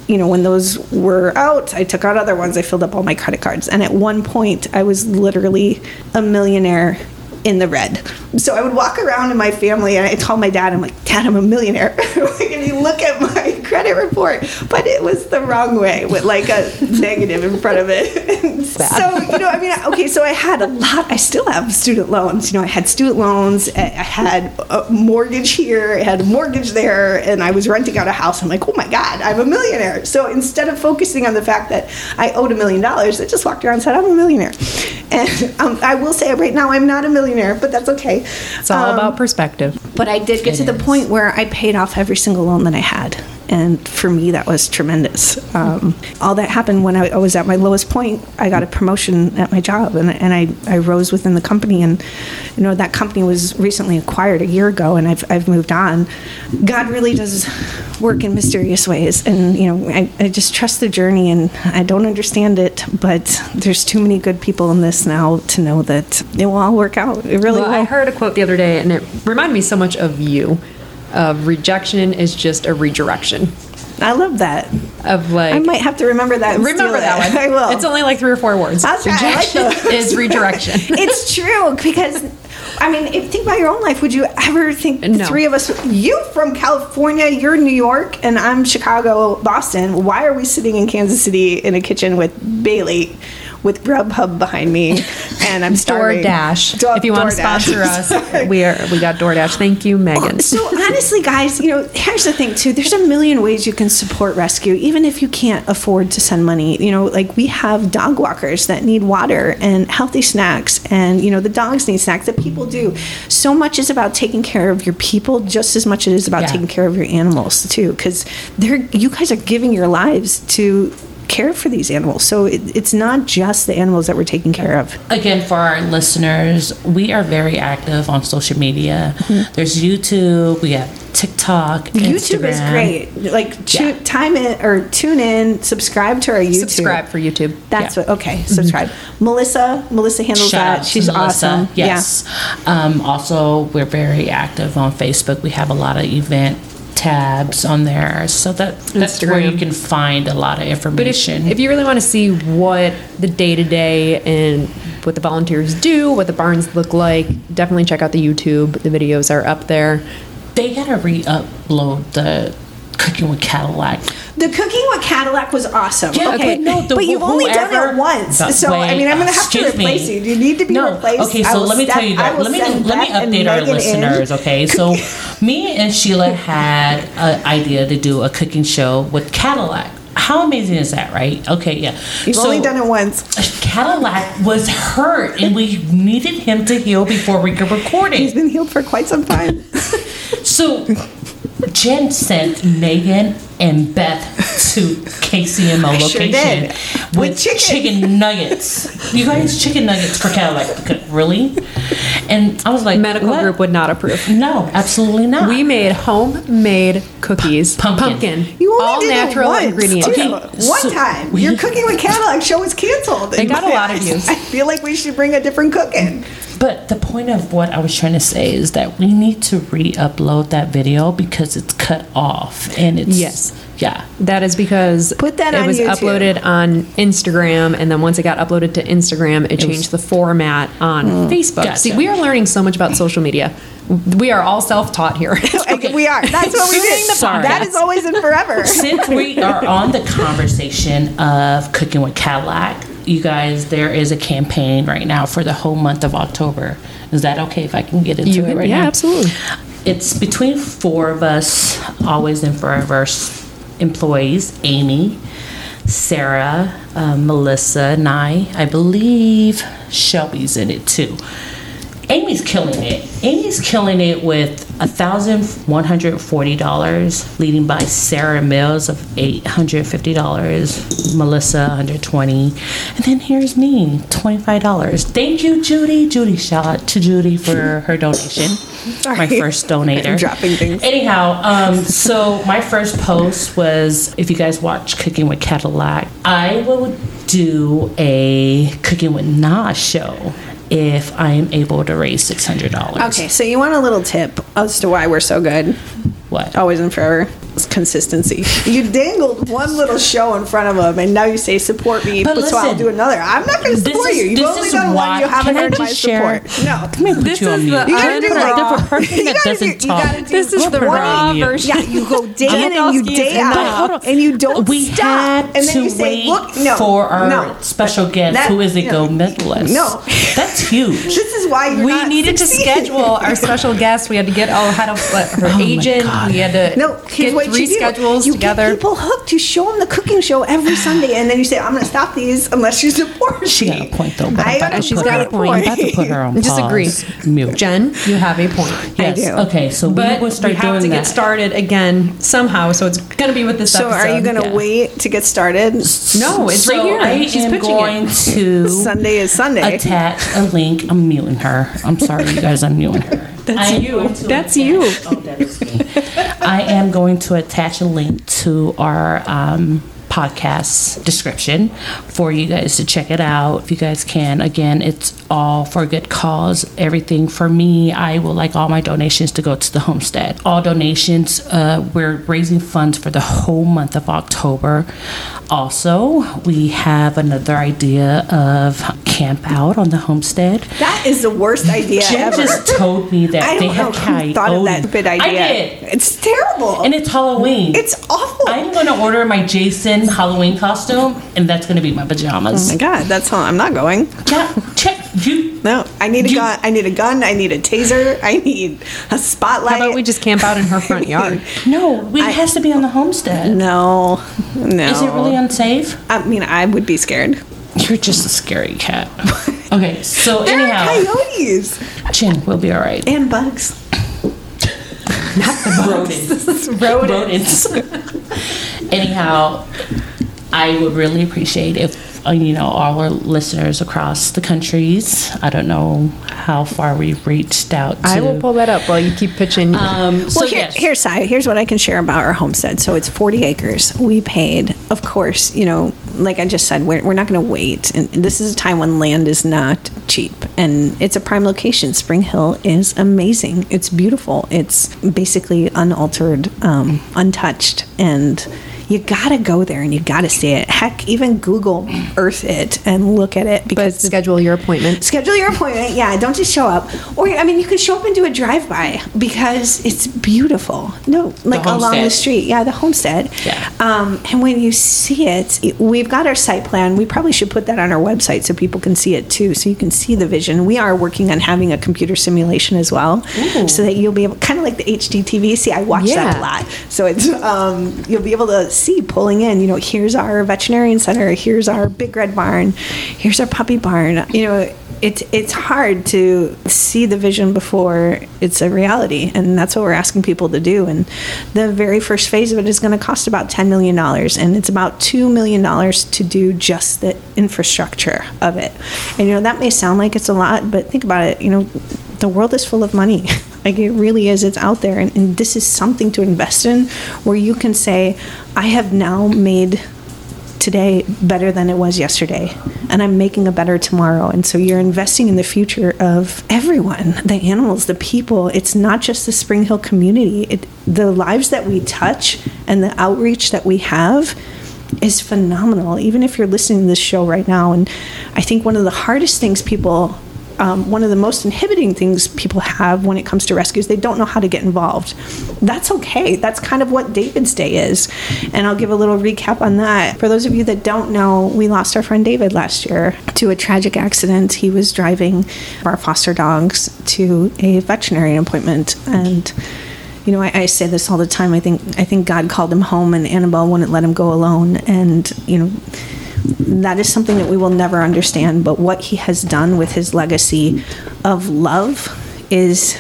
You know, when those were out, I took out other ones. I filled up all my credit cards. And at one point, I was literally a millionaire in the red. So I would walk around in my family and I told my dad, I'm like, Dad, I'm a millionaire. and you look at my credit report, but it was the wrong way with like a negative in front of it. So, you know, I mean, okay, so I had a lot, I still have student loans. You know, I had student loans, I I had a mortgage here, I had a mortgage there, and I was renting out a house. I'm like, oh my God, I'm a millionaire. So instead of focusing on the fact that I owed a million dollars, I just walked around and said, I'm a millionaire. And um, I will say right now, I'm not a millionaire, but that's okay. It's all about um, perspective. But I did get It to the is. point where I paid off every single loan that I had. And for me, that was tremendous. Um, all that happened when I, I was at my lowest point. I got a promotion at my job and, and I, I rose within the company. And, you know, that company was recently acquired a year ago and I've, I've moved on. God really does work in mysterious ways. And, you know, I, I just trust the journey and I don't understand it, but there's too many good people in this now to know that it will all work out. It really Well, will. I heard a quote the other day, and it reminded me so much of you. Of rejection is just a redirection. I love that. Of like, I might have to remember that. remember that it. one. I will. It's only like three or four words. That's right, like Rejection those. is redirection. it's true because I mean, if think about your own life, would you ever think the No. three of us? You from California, you're New York, and I'm Chicago, Boston. Why are we sitting in Kansas City in a kitchen with Bailey? With Grubhub behind me, and I'm starving. DoorDash. Do- if you want to sponsor us, we are. We got DoorDash. Thank you, Megan. So honestly, guys, you know, here's the thing too. There's a million ways you can support rescue, even if you can't afford to send money. You know, like we have dog walkers that need water and healthy snacks, and you know, the dogs need snacks. The people do. So much is about taking care of your people, just as much as it is about Yeah. taking care of your animals too, because they're you guys are giving your lives to care for these animals. So it, it's not just the animals that we're taking care of. Again, for our listeners, we are very active on social media. Mm-hmm. There's YouTube, we have TikTok, YouTube is great. Like, tu- Yeah. time in or tune in, subscribe to our YouTube. Subscribe for YouTube. That's Yeah. what. Okay, subscribe. Melissa, Melissa handles Shout that. She's Melissa. awesome. Yes. Um, also, we're very active on Facebook. We have a lot of event tabs on there, so that that's where you Instagram. can find a lot of But if, information. if you really want to see what the day to day and what the volunteers do, what the barns look like, definitely check out the YouTube. The videos are up there. they gotta re-upload the Cooking with Cadillac. The cooking with Cadillac was awesome. Yeah, okay, but no, the but you've only done whoever- it once, But so I wait, mean, I'm going to have to excuse me. replace you. You need to be no. replaced. Okay, I so will let me step- tell you I that. will Let me send let me Beth and update our Megan in. listeners. Okay, so me and Sheila had an idea to do a cooking show with Cadillac. How amazing is that, right? Okay, yeah. You've So, only done it once. Cadillac was hurt, and we needed him to heal before we could record it. He's been healed for quite some time. So Jen sent Megan and Beth to KCMO sure location with, With chicken. chicken. nuggets. You guys, chicken nuggets for Cadillac, really? And I was like, Medical what? group would not approve. No, absolutely not. We made homemade cookies. Pumpkin. You only all did natural it once, ingredients. Too. Okay, One so time. we- Your cooking with Cadillac show was canceled. They got a lot of I- views. I feel like we should bring a different cook in. But the point of what I was trying to say is that we need to re-upload that video because it's cut off and it's Yes. yeah. That is because Put that it on was YouTube. uploaded on Instagram, and then once it got uploaded to Instagram, it changed the format on mm. Facebook. Gotcha. See, we are learning so much about social media. We are all self-taught here. Okay, we are. That's what we Doing do. the. That is always and furever. Since we are on the conversation of cooking with Cadillac, you guys, there is a campaign right now for the whole month of October. Is that okay if I can get into You it right yeah, now? absolutely. it's between four of us, always and furever employees Amy, Sarah, uh, Melissa, and I. I believe Shelby's in it too. Amy's killing it. Amy's killing it with $1,140, leading by Sarah Mills of $850, Melissa 120 and then here's me, $25. Thank you, Judy. Judy, shout out to Judy for her donation. Sorry. My first donator. Dropping things. Anyhow, um, so my first post was if you guys watch Cooking with Cadillac, I will do a Cooking with Nah show if I am able to raise six hundred dollars. Okay, so you want a little tip as to why we're so good? What? Always and furever. It's consistency. You dangled one little show in front of them, and now you say support me, But so I'll listen, do another. I'm not going to this support is- you. You've this only is done why- one. You haven't can I my share- support. No. Let me put This you on is mute. the You gotta do a different person You that gotta doesn't do- you talk. This is the put raw version. Yeah, you go day in and you Randolphi's day out, that. But and you don't we stop. and then you say, wait "Look, no, for our no. special guest, who is a no. gold medalist. No. that's huge. This is why we needed to schedule our special guest. We had to get all had a, her Oh agent. We had to No, here's get what three you do. schedules you together. Get people hooked. You show them the cooking show every Sunday, and then you say, "I'm going to stop these unless you support She me." got a point though. But I I'm about got to a put got her- a point. I'm about to put her on pause. Disagree. Mute. Jen, you have a point. Yes. do. Okay. So But we will start we have doing to that. get started again somehow. So it's going to be with this So, episode. are you going to yeah. wait to get started? No, it's so right here. I She's am pitching going it. to Sunday is Sunday. attach a link. I'm muting her. I'm sorry, you guys. I'm muting her. That's I you. That's you. Oh, that is me. I am going to attach a link to our um, podcast description for you guys to check it out if you guys can. Again, it's all for a good cause. Everything for me, I would like all my donations to go to the homestead. All donations, uh, we're raising funds for the whole month of October. Also, we have another idea of camp out on the homestead. that is the worst idea Jen ever. just told me that I they have coyote. thought of that stupid idea. I did. It's terrible. And it's Halloween. it's awful. I'm going to order my Jason Halloween costume, and that's going to be my pajamas. oh my god, that's all. I'm not going. yeah, check you. No, I need a gun. I need a gun. I need a taser. I need a spotlight. How about we just camp out in her front yard? No, we, it has to be on the homestead. No, no. Is it really unsafe? I mean, I would be scared. You're just a scary cat. Okay, so There are anyhow, coyotes Chin, we'll be all right. and bugs. Not the rodents. rodents. Anyhow, I would really appreciate if uh, you know all our listeners across the countries. I don't know how far we've reached out. To, I will pull that up while you keep pitching. Um, so Well, here, yes. here's here's what I can share about our homestead. So it's 40 acres. We paid, of course, you know, like I just said, we're, we're not going to wait. And this is a time when land is not cheap, and it's a prime location. Spring Hill is amazing. It's beautiful. It's basically unaltered, um, untouched, and you gotta go there and you gotta see it. Heck, even Google Earth it and look at it but because the schedule your appointment. Schedule your appointment. Yeah, don't just show up. Or I mean, you can show up and do a drive-by because it's beautiful. No, like along the street. Yeah, the homestead. Yeah. Um, and when you see it, we've got our site plan. We probably should put that on our website so people can see it too, so you can see the vision. We are working on having a computer simulation as well, so that you'll be able, kind of like the HGTV. See, I watch that a lot, so it's um, you'll be able to see pulling in. You know, here's our veterinarian center. Here's our big red barn. Here's our puppy barn. You know, it's it's hard to see the vision before it's a reality, and that's what we're asking people to do. And the very first phase of it is going to cost about ten million dollars, and it's about two million dollars to do just the infrastructure of it. And you know that may sound like it's a lot, but think about it. You know, the world is full of money. Like it really is. It's out there, and, and this is something to invest in, where you can say, "I have now made." today better than it was yesterday and i'm making a better tomorrow and so you're investing in the future of everyone the animals the people it's not just the spring hill community it, the lives that we touch and the outreach that we have is phenomenal even if you're listening to this show right now and i think one of the hardest things people um, one of the most inhibiting things people have when it comes to rescues. They don't know how to get involved. That's okay. That's kind of what David's Day is. And I'll give a little recap on that. For those of you that don't know, we lost our friend David last year to a tragic accident. He was driving our foster dogs to a veterinary appointment and you know, I, I, say this all the time. I think I think God called him home, and Annabelle wouldn't let him go alone. And you know, that is something that we will never understand. But what he has done with his legacy of love is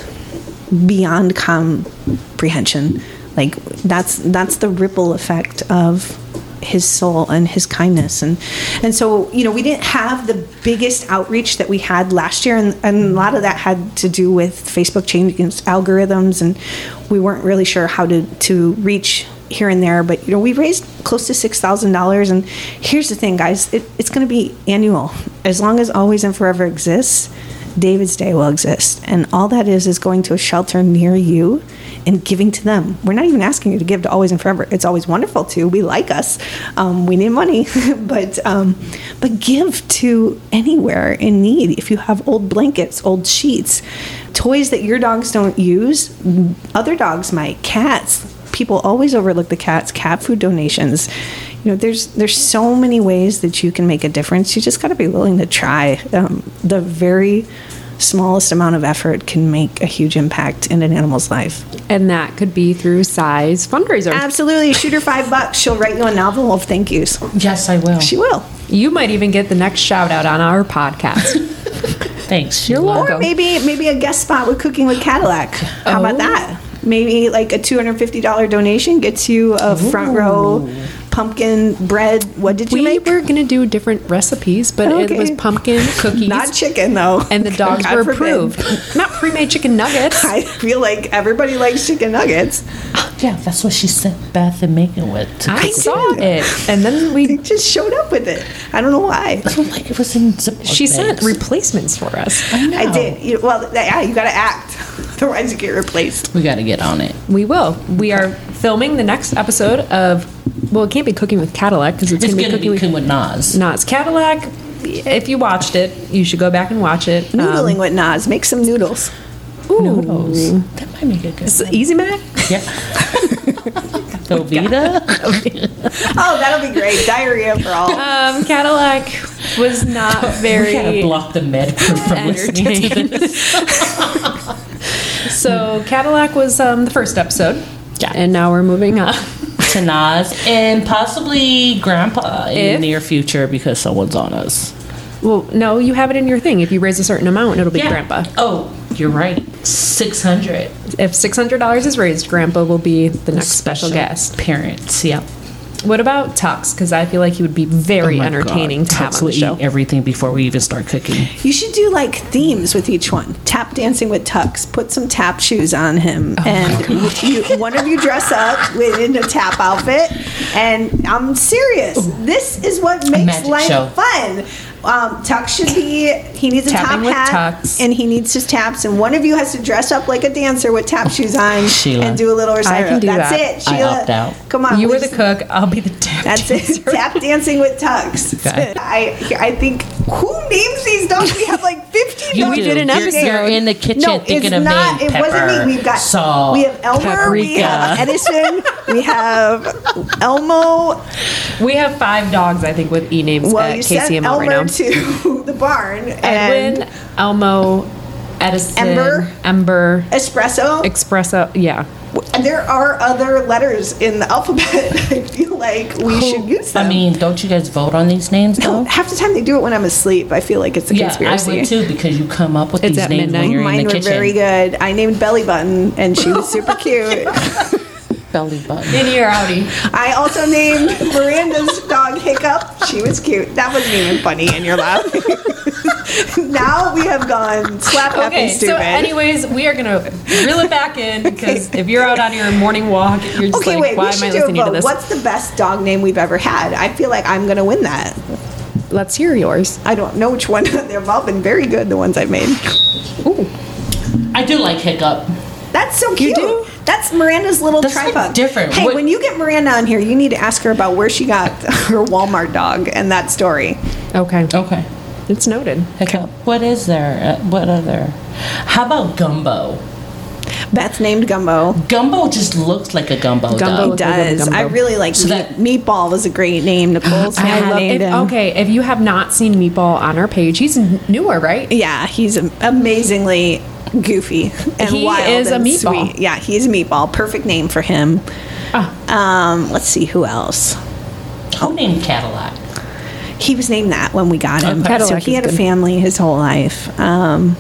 beyond comprehension. Like that's that's the ripple effect of his soul and his kindness and and so you know we didn't have the biggest outreach that we had last year and, and a lot of that had to do with facebook changing its algorithms and we weren't really sure how to to reach here and there but you know we raised close to $6000 and here's the thing guys it, it's going to be annual as long as always and furever exists david's day will exist and all that is is going to a shelter near you and giving to them. We're not even asking you to give to Always and Furever. It's always wonderful to. We like us. Um, we need money, but um, but give to anywhere in need. If you have old blankets, old sheets, toys that your dogs don't use, other dogs might. Cats. People always overlook the cats. Cat food donations. You know, there's there's so many ways that you can make a difference. You just got to be willing to try. Um, the very smallest amount of effort can make a huge impact in an animal's life. And that could be through size fundraiser. Absolutely. Shoot her five bucks. She'll write you a novel of thank yous. Yes, I will. She will. You might even get the next shout out on our podcast. Thanks. You're welcome. Or maybe maybe a guest spot with Cooking with Cadillac. How oh. about that? Maybe like a $250 donation gets you a front row pumpkin bread. What did you we make? We were gonna do different recipes, but okay. it was pumpkin cookies, not chicken though. And the dogs God were approved. not pre-made chicken nuggets. I feel like everybody likes chicken nuggets. Yeah, that's what she sent Beth and Megan with. I saw it, and then we they just showed up with it. I don't know why. like it was in Ziploc She bags. sent replacements for us. I know. I did. You, well, yeah, you got to act, otherwise you get replaced. We got to get on it. We will. We are filming the next episode of well, it can't be cooking with Cadillac because it's, it's going to be cooking with, with Nas. Nas Cadillac. If you watched it, you should go back and watch it. Noodling um, with Nas. Make some noodles. Ooh. Noodles. That might make a good. It's Easy Mac. Yeah. Velveeta. oh, that'll be great. Diarrhea for all. Um, Cadillac was not very. We gotta block the med crew from listening to this. so Cadillac was um, the first episode. Yeah. And now we're moving on to Nas and possibly Grandpa in if? the near future because someone's on us. Well, no, you have it in your thing. If you raise a certain amount, it'll be yeah. Grandpa. Oh, you're right. Six hundred. If six hundred dollars is raised, Grandpa will be the next special, special guest. Parents, yep. What about Tux? Because I feel like he would be very oh entertaining God. to have on the show. everything before we even start cooking. You should do like themes with each one. Tap dancing with Tux. Put some tap shoes on him, oh and you, one of you dress up in a tap outfit. And I'm serious. Ooh. This is what makes life show. fun. Um, Tux should be. He needs a Tapping top hat, tux. and he needs his taps. And one of you has to dress up like a dancer with tap shoes on Sheila. and do a little recital. I can do That's that. it, Sheila. I opt out. Come on, you were the cook. I'll be the tap. Dancer. That's dancer. it. Tap dancing with Tux. Okay. I I think who names these dogs? We have like fifteen. You dogs. do. did an You're- episode. You're in the kitchen no, thinking it's of not. name. It wasn't Pepper, me. We've got salt, we have Elmer. We have Edison. we have Elmo. We have five dogs, I think, with e names Well, at you sent KCMO Elmer right now. to the barn. Edwin, and Elmo, Edison, Ember. Ember, Espresso. Espresso. Yeah. And there are other letters in the alphabet. I feel like we should use them. I mean, don't you guys vote on these names no, though? half the time they do it when I'm asleep. I feel like it's a Yeah, conspiracy. I would too because you come up with It's these at names midnight. when you're Mine in the were kitchen. very good. I named Belly Button, and she was super cute. Belly button. In your Audi. I also named Miranda's dog Hiccup. She was cute. That wasn't even funny, and you're loud. now we have gone slap happy Okay, stupid. so anyways, we are gonna reel it back in because if you're out on your morning walk, you're just okay, like, wait. why am I listening to vote. this? What's the best dog name we've ever had? I feel like I'm gonna win that. Let's hear yours. I don't know which one. They've all been very good. The ones I've made. Ooh, I do like Hiccup. That's so cute. You do? That's Miranda's little That's, like, tripod. different. Hey, What- when you get Miranda on here, you need to ask her about where she got her Walmart dog and that story. okay. Okay. It's noted. Okay. What is there? Uh, what other? How about gumbo? Beth named Gumbo. Gumbo just looks like a gumbo. Gumbo dog. He like a does. I really like So meat, that- Meatball was a great name. Nicole's I love- named If, him. okay, if you have not seen Meatball on our page, he's newer, right? Yeah, he's amazingly goofy and He wild is a and meatball. sweet. Yeah, he's a meatball. Perfect name for him. Ah. Um, let's see who else. Who named Cadillac? He was named that when we got him. Okay. So he is had a family his whole life. Um,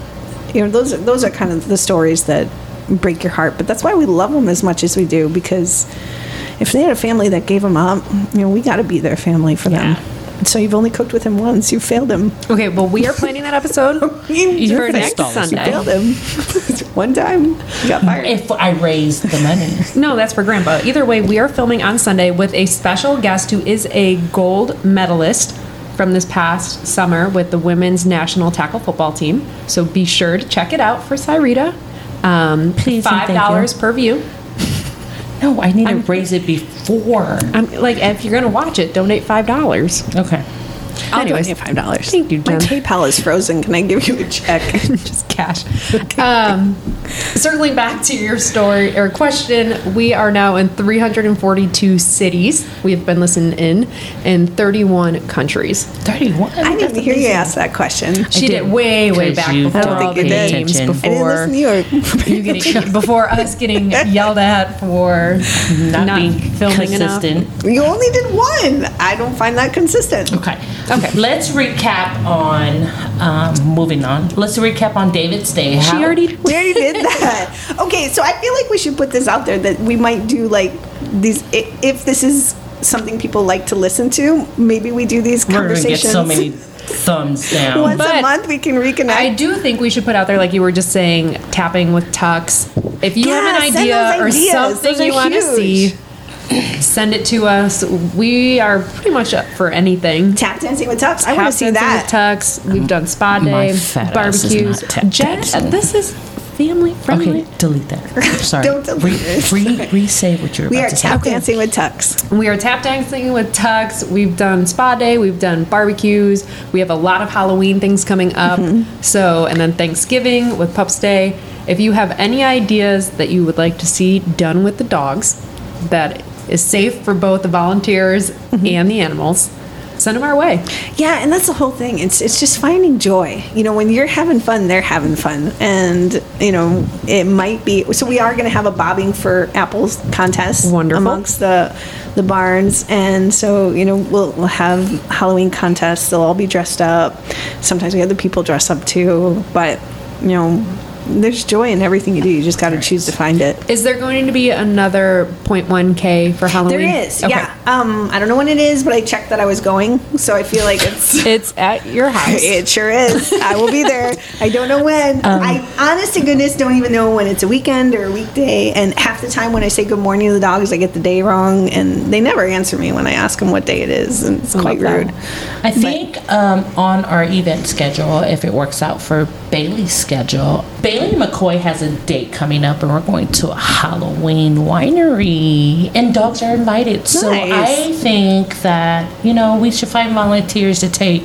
you know, those are, those are kind of the stories that break your heart. But that's why we love them as much as we do because if they had a family that gave them up, you know, we got to be their family for them. So you've only cooked with him once. You failed him. Okay, well, we are planning that episode You for next installed us. You Sunday. failed him. One time, you got fired. If I raised the money. No, that's for Grandpa. Either way, we are filming on Sunday with a special guest who is a gold medalist from this past summer with the women's national tackle football team. So be sure to check it out for Syreeta. Um, Please and five thank dollars you. per view. No, I need to raise it before. I'm like, if you're gonna watch it, donate five dollars. Okay. I'll Anyways. donate five dollars. Thank you, My PayPal is frozen. Can I give you a check? just cash. Um, circling back to your story or question, we are now in 342 cities. We have been listened in in 31 countries. 31. I didn't even hear you ask that question. She did way, way back you before don't all think the you did. names, Attention. I didn't before listen to you. you getting before us getting yelled at for not, not being filming enough. consistent. You only did one. I don't find that consistent. Okay. Okay. Let's recap on, um, moving on. Let's recap on David's Day. She already We already did that. Okay, so I feel like we should put this out there that we might do like these i- if this is something people like to listen to. Maybe we do these We're to get conversations. so many thumbs down. Once a But month, we can reconnect. I do think we should put out there, like you were just saying, tapping with Tux. If you have an send idea those or ideas. something Those are you want to huge. see, send it to us. We are pretty much up for anything. Tap dancing with Tux. I want to Tap see dancing that. with Tux. We've done spa day, fat barbecues. not Jen, this is family friendly. Okay, delete that. Sorry. Don't delete re, it. re, re-say what you're We about are to say. tap dancing with Tux. We are tap dancing with Tux. We've done spa day. We've done barbecues. We have a lot of Halloween things coming up. Mm-hmm. So, and then Thanksgiving with Pups Day. If you have any ideas that you would like to see done with the dogs that is safe for both the volunteers Mm-hmm. and the animals, send them our way. Yeah, and that's the whole thing. It's it's just finding joy. You know, when you're having fun, they're having fun, and you know it might be. So we are going to have a bobbing for apples contest Wonderful. amongst the the barns, and so you know we'll we'll have Halloween contests. They'll all be dressed up. Sometimes we have the people dress up too, but you know. There's joy in everything you do. You just got to choose to find it. Is there going to be another 0.1K for Halloween? There is, Okay. yeah. Um, I don't know when it is, but I checked that I was going, so I feel like it's It's at your house. It sure is. I will be there. I don't know when. I honest to goodness don't even know when it's a weekend or a weekday. And half the time when I say good morning to the dogs, I get the day wrong, and they never answer me when I ask them what day it is, and it's quite love that. rude. I think um, on our event schedule, if it works out for Bailey's schedule, Bailey McCoy has a date coming up, and we're going to a Halloween winery, and dogs are invited. So I think that you know we should find volunteers to take.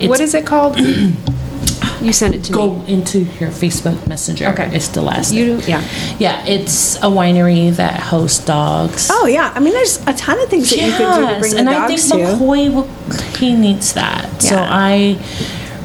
It's what is it called? you sent it to me. Go into your Facebook Messenger. Okay. it's the last. You do, yeah. Yeah, it's a winery that hosts dogs. Oh yeah, I mean, there's a ton of things that you could do to bring the and I think dogs. McCoy will, he needs that. Yeah. So I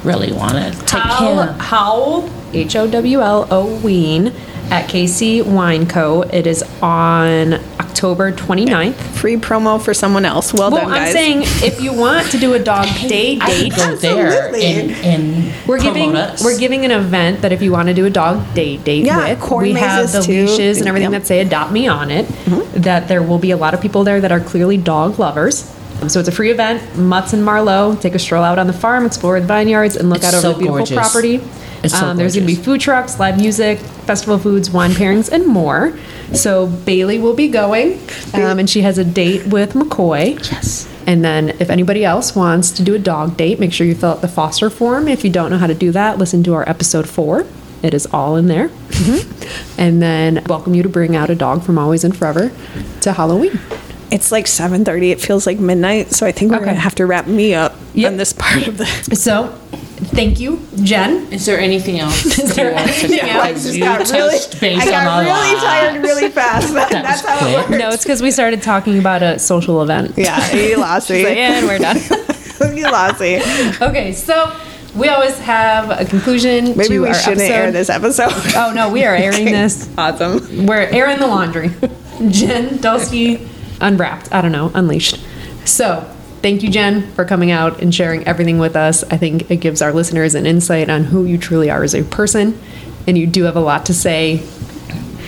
really want to take Howl, him. Howl, H O W L O Ween at KC Wine Co. It is on October 29th. Free promo for someone else. Well, Well, done, I'm guys. saying if you want to do a dog day I date, go there Absolutely. and, and we're giving us. we're giving an event that if you want to do a dog day date Yeah, with, corn we have the mazes too. leashes and everything Yep. that say "Adopt Me" on it. Mm-hmm. That there will be a lot of people there that are clearly dog lovers. So it's a free event. Mutts and Merlot take a stroll out on the farm, explore the vineyards, and look It's out over the beautiful gorgeous. property. It's so um, there's going to be food trucks, live music, festival foods, wine pairings, and more. So Bailey will be going, um, and she has a date with McCoy. Yes. And then if anybody else wants to do a dog date, make sure you fill out the foster form. If you don't know how to do that, listen to our episode four. It is all in there. Mm-hmm. And then welcome you to bring out a dog from Always and Furever to Halloween. It's like 7:30. It feels like midnight, so I think we're Okay. gonna have to wrap me up Yep. on this part of the. So thank you, Jen. Is there anything else? Is there you want to anything else? Because Just you got really- touched base I on got really lot. tired really fast. That- That that's how it quick. works. No, it's because we started talking about a social event. Yeah, you lost me. and we're done. you lost me. okay, so we always have a conclusion Maybe to we our shouldn't episode. air this episode. Oh no, we are airing this. Awesome. We're airing the laundry. Jen Dulski unwrapped. I don't know, unleashed. So thank you, Jen, for coming out and sharing everything with us. I think it gives our listeners an insight on who you truly are as a person, and you do have a lot to say,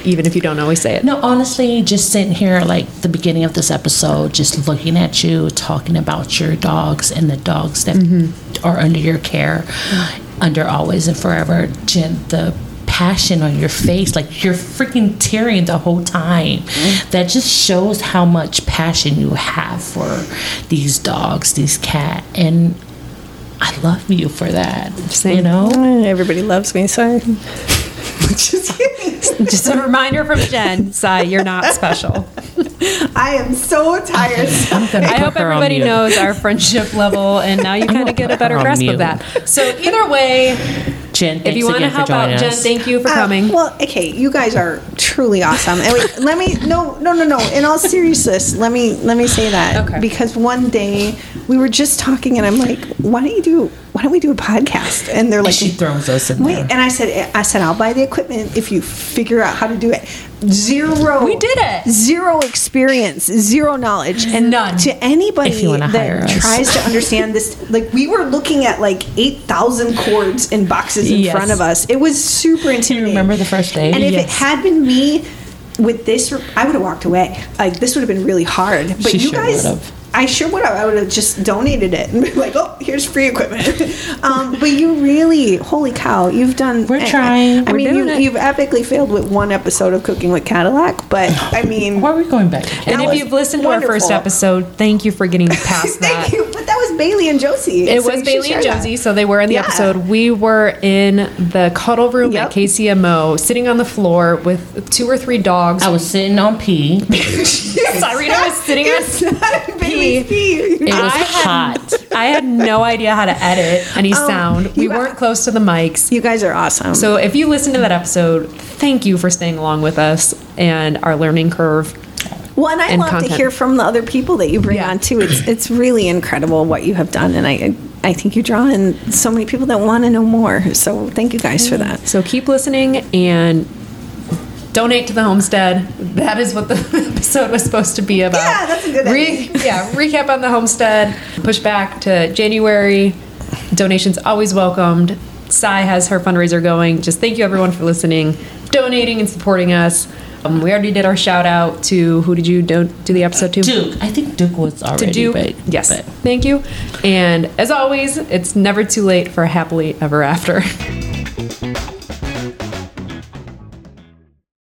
even if you don't always say it. No, honestly, just sitting here like the beginning of this episode, just looking at you, talking about your dogs and the dogs that mm-hmm. are under your care, mm-hmm. under always and furever. Jen, the passion on your face, like you're freaking tearing the whole time. Mm-hmm. That just shows how much passion you have for these dogs, these cat, and I love you for that. Same. You know. Everybody loves me, so. Just. Just a reminder from Jen, Sy, you're not special. I am so tired. I'm gonna I put hope everybody knows our friendship level, and now you kind of get a better grasp mute. of that. So either way, Jen, if you want to help out, joining Jen, us. thank you for Uh, coming. well, okay, you guys are truly awesome. And wait, let me no no no no. In all seriousness, let me let me say that Okay. because one day we were just talking, and I'm like, why don't you do? Why don't we do a podcast? And they're like, she throws us in Wait, there. and I said, I said, I'll buy the equipment if you figure out how to do it. Zero. We did it. Zero experience, zero knowledge, and None. to anybody If you that tries to understand this. Like we were looking at like eight thousand cords in boxes in Yes. front of us. It was super intimidating. remember the first day? And if it had been me with this, I would have walked away. Like this would have been really hard. But She you sure guys. Would've. I sure would have. I would have just donated it and been like, "Oh, here's free equipment." um, but you really, holy cow, you've done. We're trying. I, We're mean, doing you, it. you've epically failed with one episode of Cooking with Cadillac, but I mean, Why are we going back? and that if you've listened to our first episode, thank you for getting past that. thank you. But that was Bailey and Josie. It so was Bailey and share that. Josie, so they were in the Yeah. episode. We were in the cuddle room Yep. at KCMO, sitting on the floor with two or three dogs. I was sitting on pee. Syreeta was sitting on not Bailey's pee. It was I had- hot. I had no idea how to edit any um, sound. We weren't close to the mics. You guys are awesome. So if you listen to that episode, thank you for staying along with us and our learning curve. Well, and I and love content. to hear from the other people that you bring Yeah. on too. It's it's really incredible what you have done, and I I think you draw in so many people that want to know more. So thank you guys for that. So keep listening and donate to the homestead. That is what the episode was supposed to be about. Yeah, that's a good Re- Yeah, recap on the homestead. Push back to January. Donations always welcomed. Sy has her fundraiser going. Just thank you everyone for listening, donating, and supporting us. Um, we already did our shout out to who did you do, do the episode to? Duke. I think Duke was already to do big. yes but- thank you and as always it's never too late for a happily ever after